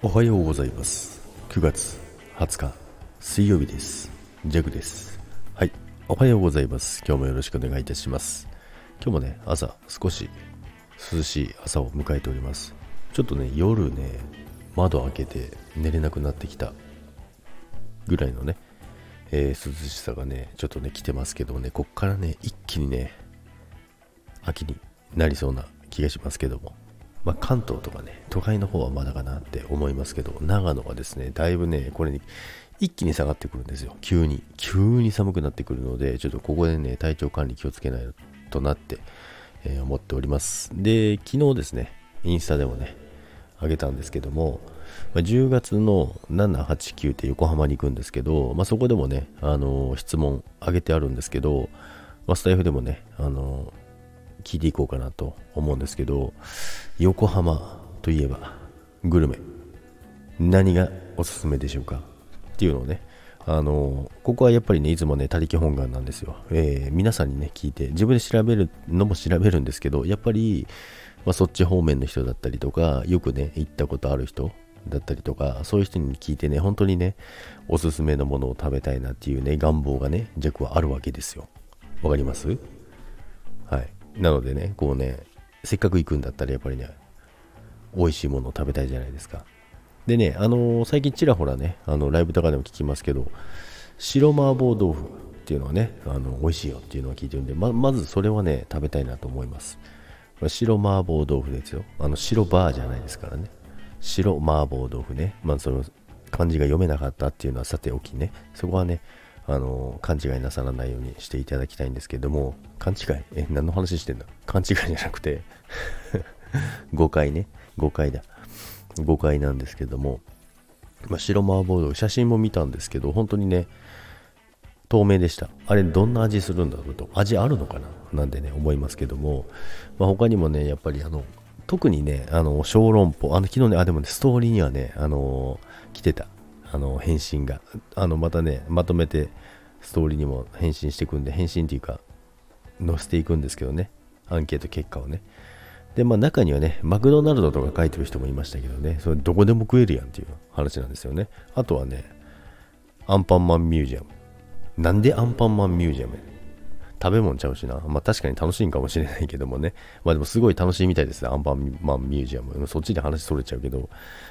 おはようございます。9月20日水曜日です。ジャグです。はい。おはようございます。今日もよろしくお願いいたします。今日もね朝少し涼しい朝を迎えております。ちょっとね夜ね窓開けて寝れなくなってきたぐらいのね、えー、涼しさがねちょっとね来てますけどねこっからね一気にね秋になりそうな気がしますけども。まあ、関東とかね、都会の方はまだかなって思いますけど、長野はですね、だいぶね、これに一気に下がってくるんですよ。急に。急に寒くなってくるので、ちょっとここでね、体調管理気をつけないとなって、えー、思っております。で、昨日ですね、インスタでもね、あげたんですけども、まあ、10月の7、8、9って横浜に行くんですけど、まあ、そこでもね、あのー、質問あげてあるんですけど、まあ、スタイフでもね、あのー聞いていこうかなと思うんですけど横浜といえばグルメ何がおすすめでしょうか？っていうのをねあのここはやっぱりねいつもね他力本願なんですよ、えー、皆さんにね聞いて自分で調べるのも調べるんですけどやっぱり、まあ、そっち方面の人だったりとかよくね行ったことある人だったりとかそういう人に聞いてね本当にねおすすめのものを食べたいなっていうね願望がね弱はあるわけですよ。わかります？はい。なのでね、こうね、せっかく行くんだったらやっぱりね、美味しいものを食べたいじゃないですか。でね、あのー、最近ちらほらね、あのライブとかでも聞きますけど、白麻婆豆腐っていうのはね、あの美味しいよっていうのを聞いてるんで、ままずそれはね、食べたいなと思います。白麻婆豆腐ですよ。あの白バーじゃないですからね。白麻婆豆腐ね。まあその漢字が読めなかったっていうのはさておきね、そこはね、あの、勘違いなさらないようにしていただきたいんですけども、勘違い？え、何の話してんだ？勘違いじゃなくて 誤解ね。誤解だ。誤解なんですけども、まあ、白麻婆豆腐、写真も見たんですけど、本当にね、透明でした。あれ、どんな味するんだろうと。味あるのかな？なんでね、思いますけども、まあ、他にもね、やっぱりあの、特にね、あの、小籠包、あの、昨日ね、あ、でもね、ストーリーにはね、あの、来てた。あの返信が。あのまたねまとめてストーリーにも返信していくんで返信っていうか載せていくんですけどね。アンケート結果をね。でまあ中にはねマクドナルドとか書いてる人もいましたけどね。それどこでも食えるやんっていう話なんですよね。あとはねアンパンマンミュージアム。なんでアンパンマンミュージアム食べ物ちゃうしな。まあ確かに楽しいんかもしれないけどもね。まあでもすごい楽しいみたいですね。アンパンマンミュージアム。そっちで話それちゃうけど。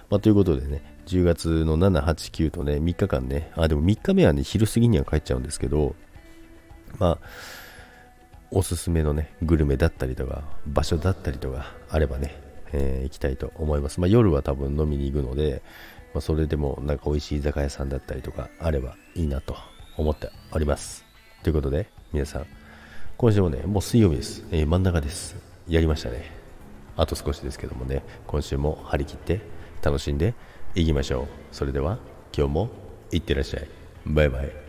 まあということでね、10月の7、8、9とね、3日間ね、あ、でも3日目はね、昼過ぎには帰っちゃうんですけど、まあ、おすすめのね、グルメだったりとか、場所だったりとかあればね、えー、行きたいと思います。まあ夜は多分飲みに行くので、まあ、それでもなんか美味しい居酒屋さんだったりとかあればいいなと思っております。ということで、皆さん、今週もね、もう水曜日です。えー、真ん中です。やりましたね。あと少しですけどもね、今週も張り切って楽しんでいきましょう。それでは、今日もいってらっしゃい。バイバイ。